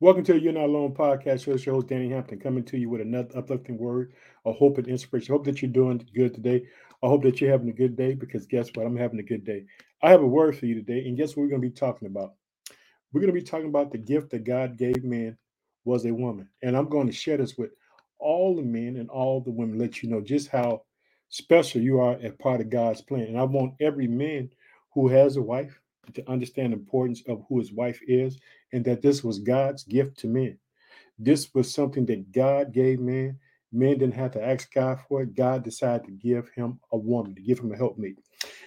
Welcome to the You're Not Alone podcast. Here's your host, Danny Hampton, coming to you with another uplifting word of hope and inspiration. Hope that you're doing good today. I hope that you're having a good day because guess what? I'm having a good day. I have a word for you today, and guess what we're going to be talking about? We're going to be talking about the gift that God gave man was a woman. And I'm going to share this with all the men and all the women, let you know just how special you are as part of God's plan. And I want every man who has a wife to understand the importance of who his wife is and that this was God's gift to men. This was something that God gave men. Men didn't have to ask God for it. God decided to give him a woman, to give him a helpmate.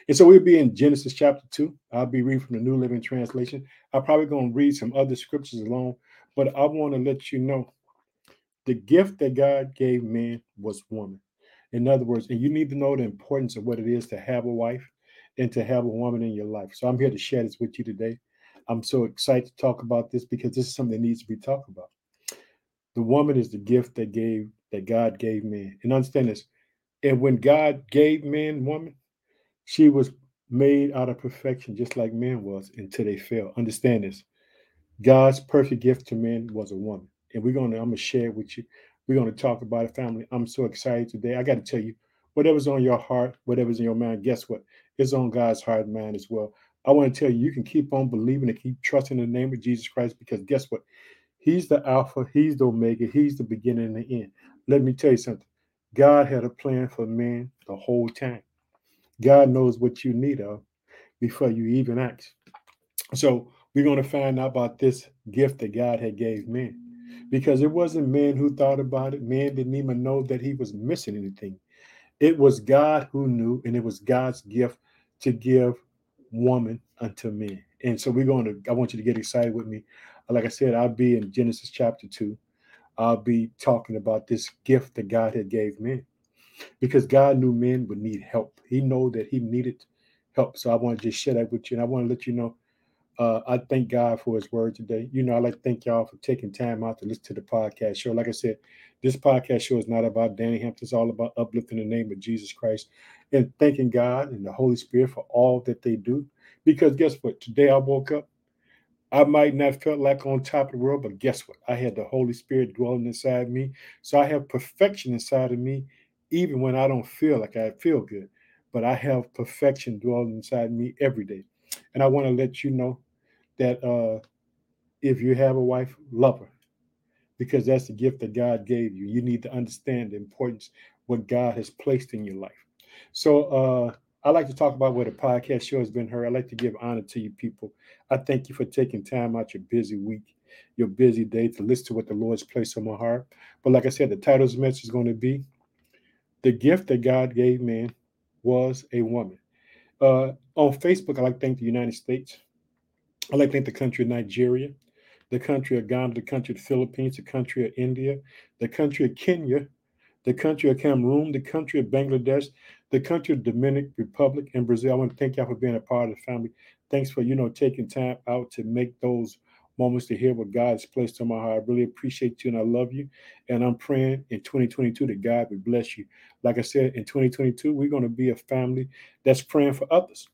And so we'll be in Genesis chapter 2. I'll be reading from the New Living Translation. I'm probably going to read some other scriptures along, but I want to let you know the gift that God gave man was woman. In other words, and you need to know the importance of what it is to have a wife and to have a woman in your life. So I'm here to share this with you today. I'm so excited to talk about this because this is something that needs to be talked about. The woman is the gift that gave that God gave man. And understand this. And when God gave man woman, she was made out of perfection, just like man was, until they fell. Understand this. God's perfect gift to men was a woman. And we're gonna, I'm gonna share it with you. We're gonna talk about it, family. I'm so excited today. I got to tell you, whatever's on your heart, whatever's in your mind, guess what? It's on God's heart and mind as well. I want to tell you, you can keep on believing and keep trusting in the name of Jesus Christ because guess what? He's the Alpha, He's the Omega, He's the beginning and the end. Let me tell you something. God had a plan for man the whole time. God knows what you need of before you even ask. So we're going to find out about this gift that God had gave man. Because it wasn't man who thought about it. Man didn't even know that he was missing anything. It was God who knew, and it was God's gift to give woman unto men. And so we're going to, I want you to get excited with me. Like I said, I'll be in Genesis chapter 2. I'll be talking about this gift that God had gave men because God knew men would need help. He know that he needed help. So I want to just share that with you. And I want to let you know, uh, I thank God for his word today. You know, I like thank y'all for taking time out to listen to the podcast show. Like I said, this podcast show is not about Danny Hampton. It's all about uplifting the name of Jesus Christ and thanking God and the Holy Spirit for all that they do. Because guess what? Today I woke up. I might not felt like on top of the world, but guess what? I had the Holy Spirit dwelling inside me. So I have perfection inside of me, even when I don't feel like I feel good. But I have perfection dwelling inside me every day. And I want to let you know that uh, if you have a wife, love her because that's the gift that God gave you. You need to understand the importance what God has placed in your life. So uh, I like to talk about what a podcast show has been heard. I like to give honor to you people. I thank you for taking time out your busy week, your busy day to listen to what the Lord's placed on my heart. But like I said, the title's message is going to be The Gift That God Gave Man Was a Woman. Uh, on Facebook, I like to thank the United States. I like to thank the country of Nigeria the country of Ghana, the country of the Philippines, the country of India, the country of Kenya, the country of Cameroon, the country of Bangladesh, the country of Dominican Republic, and Brazil. I want to thank y'all for being a part of the family. Thanks for, you know, taking time out to make those moments to hear what God's placed on my heart. I really appreciate you and I love you. And I'm praying in 2022 that God would bless you. Like I said, in 2022, we're going to be a family that's praying for others.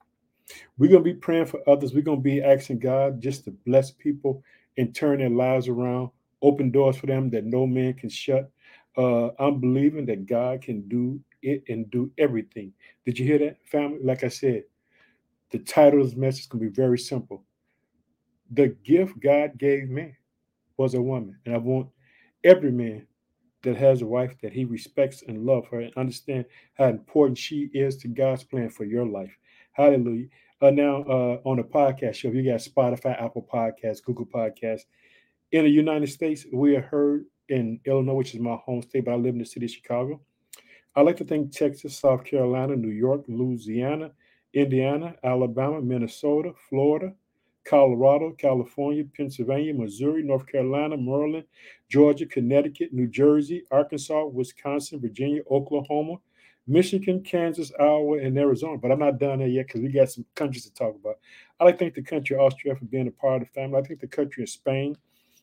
We're going to be praying for others. We're going to be asking God just to bless people and turn their lives around, open doors for them that no man can shut. Uh, I'm believing that God can do it and do everything. Did you hear that, family? Like I said, the title of this message can be very simple. The gift God gave me was a woman, and I want every man that has a wife that he respects and love her and understand how important she is to God's plan for your life. Hallelujah. Uh, now uh, on the podcast show, you got Spotify, Apple Podcasts, Google Podcasts. In the United States, we are heard in Illinois, which is my home state, but I live in the city of Chicago. I like to think Texas, South Carolina, New York, Louisiana, Indiana, Alabama, Minnesota, Florida, Colorado, California, Pennsylvania, Missouri, North Carolina, Maryland, Georgia, Connecticut, New Jersey, Arkansas, Wisconsin, Virginia, Oklahoma, Michigan, Kansas, Iowa, and Arizona. But I'm not done there yet because we got some countries to talk about. I like thank the country of Austria for being a part of the family. I think the country of Spain,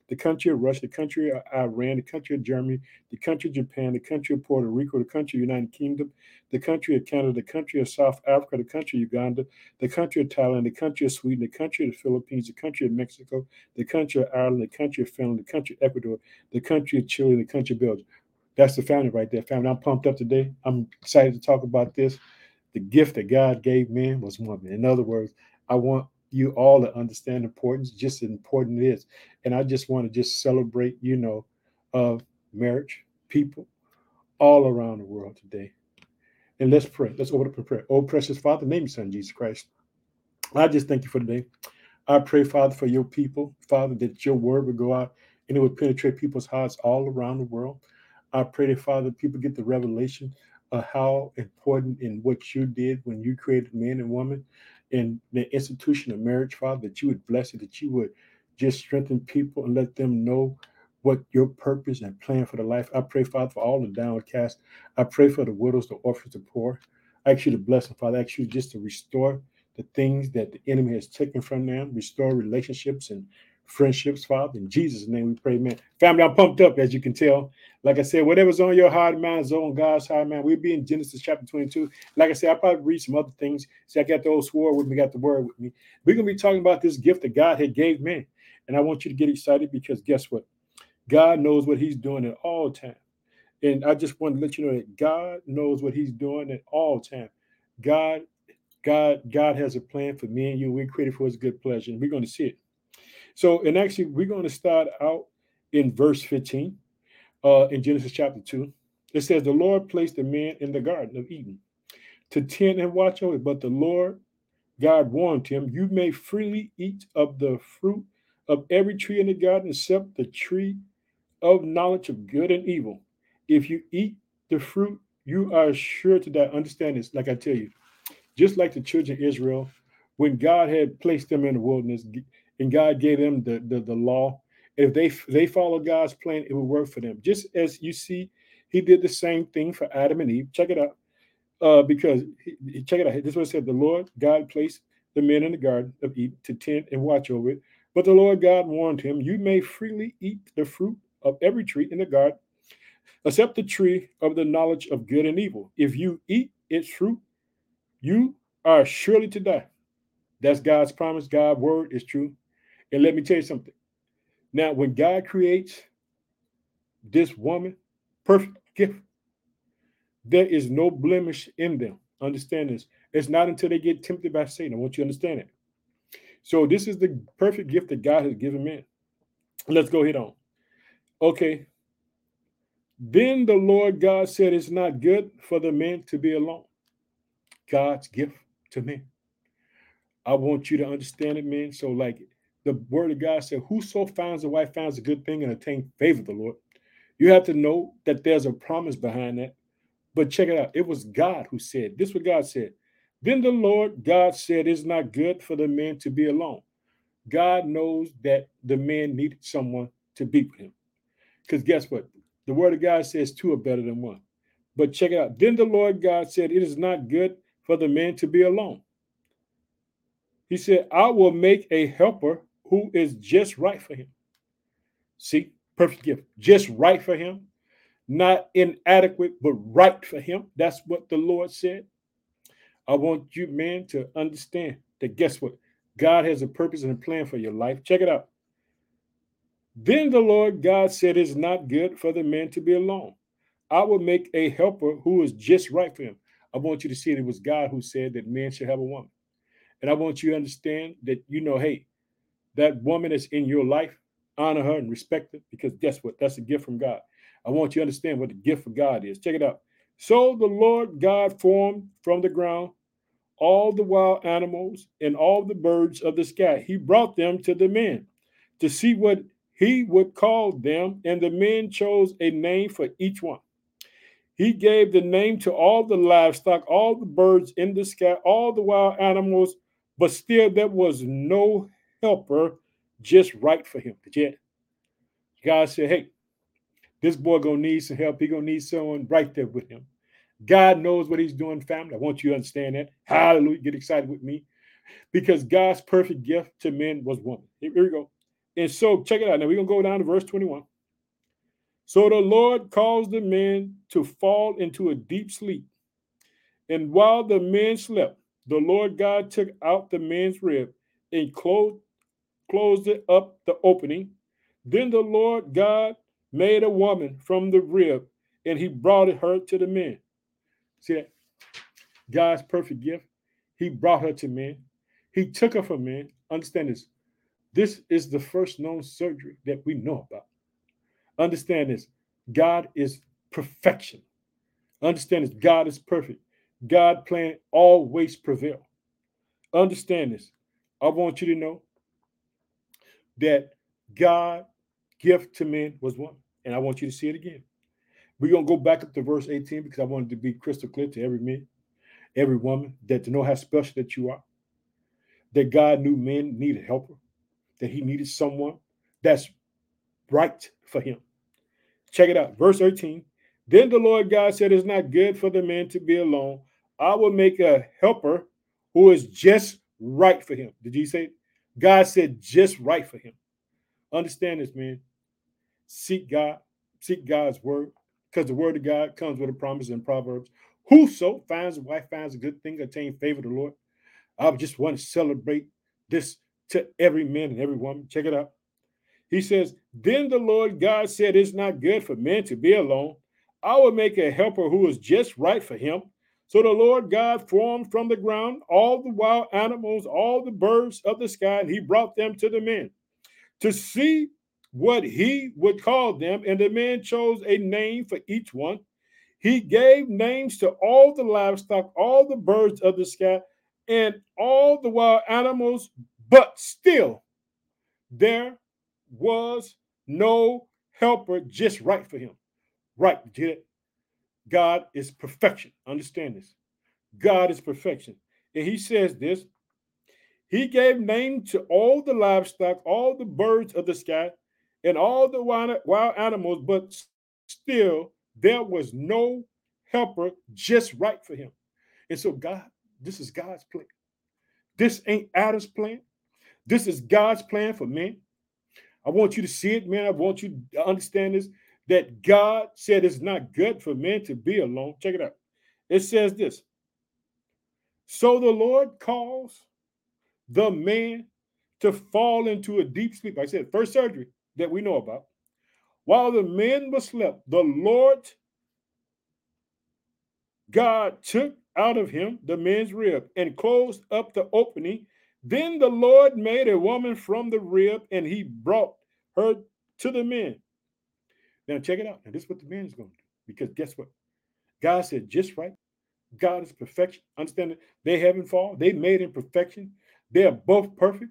the country of Russia, the country of Iran, the country of Germany, the country of Japan, the country of Puerto Rico, the country of United Kingdom, the country of Canada, the country of South Africa, the country of Uganda, the country of Thailand, the country of Sweden, the country of the Philippines, the country of Mexico, the country of Ireland, the country of Finland, the country of Ecuador, the country of Chile, the country of Belgium. That's the family right there, family. I'm pumped up today. I'm excited to talk about this. The gift that God gave man was woman. In other words, I want you all to understand the importance, just as important it is. And I just want to just celebrate, you know, of marriage, people all around the world today. And let's pray. Let's open up and pray. Oh, precious Father, name your son, Jesus Christ. I just thank you for today. I pray, Father, for your people, Father, that your word would go out and it would penetrate people's hearts all around the world. I pray that, Father, people get the revelation of how important in what you did when you created man and woman and the institution of marriage, Father, that you would bless it, that you would just strengthen people and let them know what your purpose and plan for the life. I pray, Father, for all the downcast. I pray for the widows, the orphans, the poor. I ask you to bless them, Father. I ask you just to restore the things that the enemy has taken from them, restore relationships and friendships, Father. In Jesus' name we pray, man. Family, I'm pumped up, as you can tell. Like I said, whatever's on your heart, man, is on God's heart, man. We'll be in Genesis chapter 22. Like I said, I'll probably read some other things. See, I got the old sword with me, got the word with me. We're going to be talking about this gift that God had gave man. And I want you to get excited because guess what? God knows what he's doing at all time. And I just want to let you know that God knows what he's doing at all time. God, God, God has a plan for me and you. We're created for his good pleasure, and we're going to see it. So, and actually, we're going to start out in verse 15 uh, in Genesis chapter 2. It says, The Lord placed the man in the Garden of Eden to tend and watch over it. But the Lord God warned him, You may freely eat of the fruit of every tree in the garden except the tree of knowledge of good and evil. If you eat the fruit, you are sure to die. Understand this, like I tell you, just like the children of Israel, when God had placed them in the wilderness, and God gave them the, the, the law. If they they follow God's plan, it will work for them. Just as you see, He did the same thing for Adam and Eve. Check it out, uh, because he, check it out. This was said: the Lord God placed the men in the garden of Eden to tend and watch over it. But the Lord God warned him, "You may freely eat the fruit of every tree in the garden, except the tree of the knowledge of good and evil. If you eat its fruit, you are surely to die." That's God's promise. God's word is true. And let me tell you something. Now, when God creates this woman, perfect gift, there is no blemish in them. Understand this. It's not until they get tempted by Satan. I want you to understand it. So this is the perfect gift that God has given men. Let's go ahead on. Okay. Then the Lord God said, It's not good for the man to be alone. God's gift to men. I want you to understand it, man. So, like, the word of God said, Whoso finds a wife finds a good thing and attain favor of the Lord. You have to know that there's a promise behind that. But check it out. It was God who said, This is what God said. Then the Lord God said, It's not good for the man to be alone. God knows that the man needed someone to be with him. Because guess what? The word of God says two are better than one. But check it out. Then the Lord God said, It is not good for the man to be alone. He said, I will make a helper who is just right for him. See, perfect gift, just right for him, not inadequate, but right for him. That's what the Lord said. I want you, man, to understand that guess what? God has a purpose and a plan for your life. Check it out. Then the Lord God said, It's not good for the man to be alone. I will make a helper who is just right for him. I want you to see that it was God who said that man should have a woman. And I want you to understand that, you know, hey, that woman that's in your life, honor her and respect her because guess what? That's a gift from God. I want you to understand what the gift of God is. Check it out. So the Lord God formed from the ground all the wild animals and all the birds of the sky. He brought them to the men to see what he would call them, and the men chose a name for each one. He gave the name to all the livestock, all the birds in the sky, all the wild animals, but still there was no helper just right for him. But yet, God said, hey, this boy gonna need some help. He gonna need someone right there with him. God knows what he's doing, family. I want you to understand that. Hallelujah. Get excited with me. Because God's perfect gift to men was woman. Here we go. And so check it out. Now we're gonna go down to verse 21. So the Lord caused the men to fall into a deep sleep. And while the men slept, the Lord God took out the man's rib and closed, closed it up the opening. Then the Lord God made a woman from the rib, and he brought her to the men. See that? God's perfect gift. He brought her to men. He took her from men. Understand this. This is the first known surgery that we know about. Understand this. God is perfection. Understand this. God is perfect. God plan always prevail. Understand this. I want you to know that God gift to men was one. And I want you to see it again. We're going to go back up to verse 18 because I wanted to be crystal clear to every man, every woman, that to know how special that you are. That God knew men needed helper, that he needed someone that's right for him. Check it out. Verse 18. Then the Lord God said, It's not good for the man to be alone. I will make a helper who is just right for him. Did you say? God said, just right for him. Understand this, man. Seek God, seek God's word, because the word of God comes with a promise in Proverbs. Whoso finds a wife finds a good thing, attain favor of the Lord. I just want to celebrate this to every man and every woman. Check it out. He says, Then the Lord God said, It's not good for men to be alone. I will make a helper who is just right for him. So the Lord God formed from the ground all the wild animals, all the birds of the sky, and he brought them to the men to see what he would call them. And the man chose a name for each one. He gave names to all the livestock, all the birds of the sky, and all the wild animals, but still there was no helper just right for him. Right, get it? God is perfection. Understand this. God is perfection. And he says this He gave name to all the livestock, all the birds of the sky, and all the wild, animals, but still there was no helper just right for him. And so, God, this is God's plan. This ain't Adam's plan. This is God's plan for men. I want you to see it, man. I want you to understand this that God said it's not good for men to be alone. Check it out. It says this So the Lord calls the man to fall into a deep sleep. I said, first surgery that we know about. While the men were slept, the Lord God took out of him the man's rib and closed up the opening. Then the Lord made a woman from the rib and he brought her to the men. Now, check it out. Now, this is what the man is going to do. Because guess what? God said, just right. God is perfection. Understand it? They haven't fallen. They made in perfection. They are both perfect.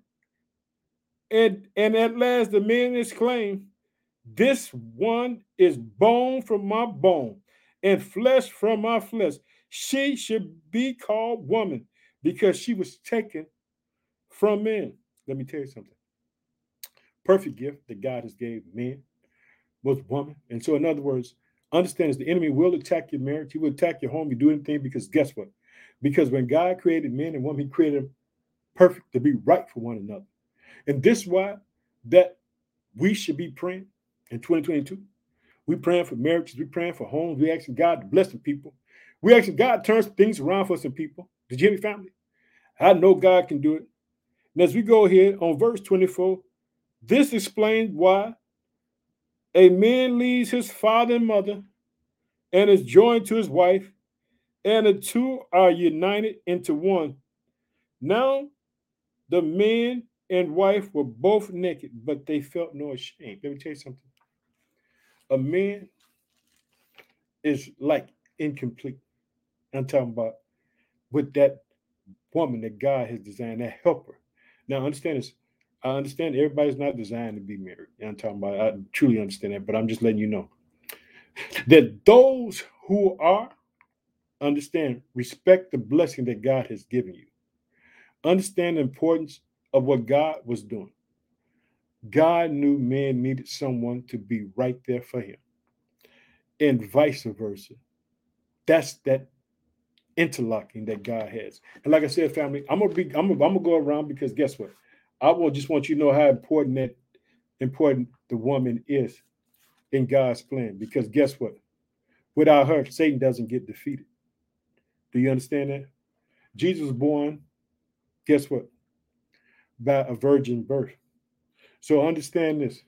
And, and at last the man exclaimed, This one is bone from my bone and flesh from my flesh. She should be called woman because she was taken from men. Let me tell you something. Perfect gift that God has gave men was woman. And so, in other words, understand is the enemy will attack your marriage. He will attack your home. You do anything because guess what? Because when God created men and women, He created them perfect to be right for one another. And this is why that we should be praying in 2022. We praying for marriages. We praying for homes. We asking God to bless some people. We asking God turns things around for some people. Hear me, family? I know God can do it. And as we go here on verse 24, this explains why a man leaves his father and mother and is joined to his wife, and the two are united into one. Now, the man and wife were both naked, but they felt no shame. Let me tell you something. A man is like incomplete. I'm talking about with that woman that God has designed, that helper. Now, understand this I understand everybody's not designed to be married. I'm talking about, I truly understand that, but I'm just letting you know that those who are, understand, respect the blessing that God has given you. Understand the importance of what God was doing. God knew man needed someone to be right there for him, and vice versa. That's that interlocking that God has. And like I said, family, I'm gonna be, I'm gonna, I'm gonna go around because guess what? I will just want you to know how important that important the woman is in God's plan. Because guess what? Without her, Satan doesn't get defeated. Do you understand that? Jesus was born, guess what? By a virgin birth. So understand this.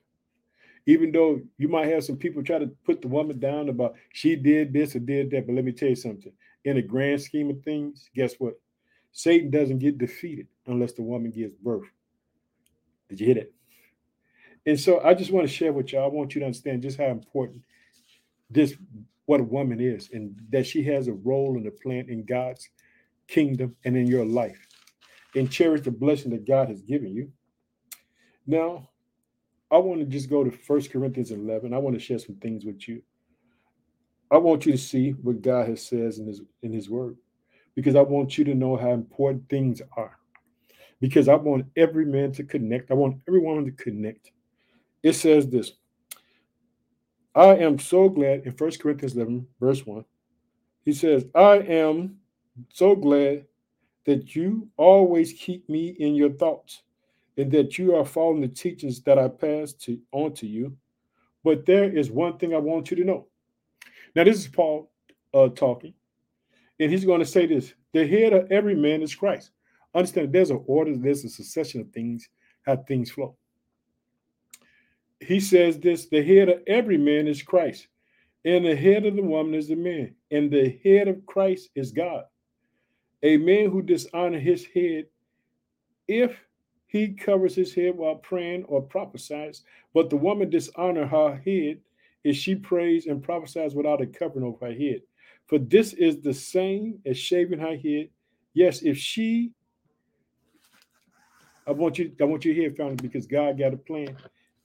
Even though you might have some people try to put the woman down about she did this or did that, but let me tell you something. In the grand scheme of things, guess what? Satan doesn't get defeated unless the woman gives birth. Did you hear it? And so I just want to share with y'all. I want you to understand just how important this what a woman is and that she has a role in the plan in God's kingdom and in your life. And cherish the blessing that God has given you. Now, I want to just go to First Corinthians 11. I want to share some things with you. I want you to see what God has says in his in his word because I want you to know how important things are. Because I want every man to connect. I want every woman to connect. It says this. I am so glad in First Corinthians 11, verse 1. He says, I am so glad that you always keep me in your thoughts and that you are following the teachings that I passed to, on to you. But there is one thing I want you to know. Now, this is Paul uh, talking, and he's going to say this the head of every man is Christ. Understand, there's an order, there's a succession of things, how things flow. He says this the head of every man is Christ, and the head of the woman is the man, and the head of Christ is God. A man who dishonors his head, if he covers his head while praying or prophesies, but the woman dishonor her head if she prays and prophesies without a covering over her head. For this is the same as shaving her head. Yes, if she, I want you, I want you hear, family, because God got a plan.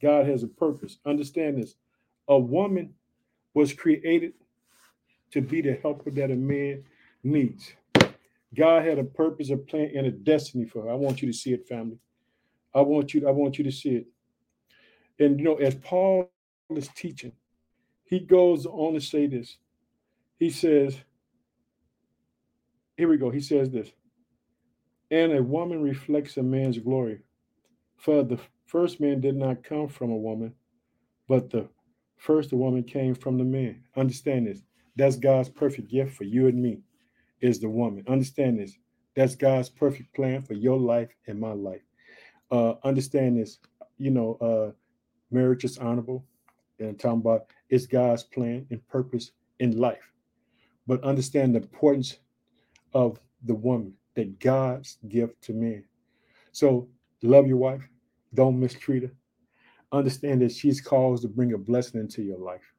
God has a purpose. Understand this. A woman was created to be the helper that a man needs. God had a purpose, a plan, and a destiny for her. I want you to see it, family. I want you, I want you to see it. And you know, as Paul is teaching, he goes on to say this. He says, here we go. He says this. And a woman reflects a man's glory. For the first man did not come from a woman, but the first woman came from the man. Understand this. That's God's perfect gift for you and me, is the woman. Understand this. That's God's perfect plan for your life and my life uh, understand this. You know, uh, marriage is honorable, and I'm talking about it's God's plan and purpose in life. But understand the importance of the woman that God's gift to men. So love your wife, don't mistreat her. Understand that she's called to bring a blessing into your life.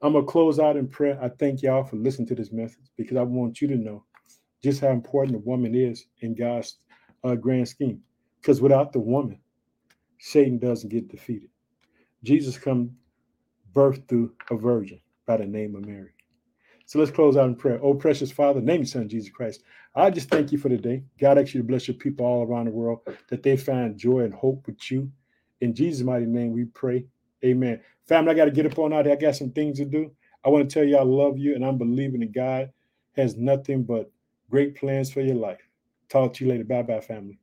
I'm gonna close out in prayer. I thank y'all for listening to this message because I want you to know just how important a woman is in God's uh, grand scheme. Because without the woman, Satan doesn't get defeated. Jesus come birthed through a virgin by the name of Mary. So let's close out in prayer. Oh, precious Father, name your son Jesus Christ. I just thank you for today. God actually bless your people all around the world that they find joy and hope with you. In Jesus' mighty name, we pray. Amen. Family, I got to get up on out here. I got some things to do. I want to tell you I love you and I'm believing that God has nothing but great plans for your life. Talk to you later. Bye bye, family.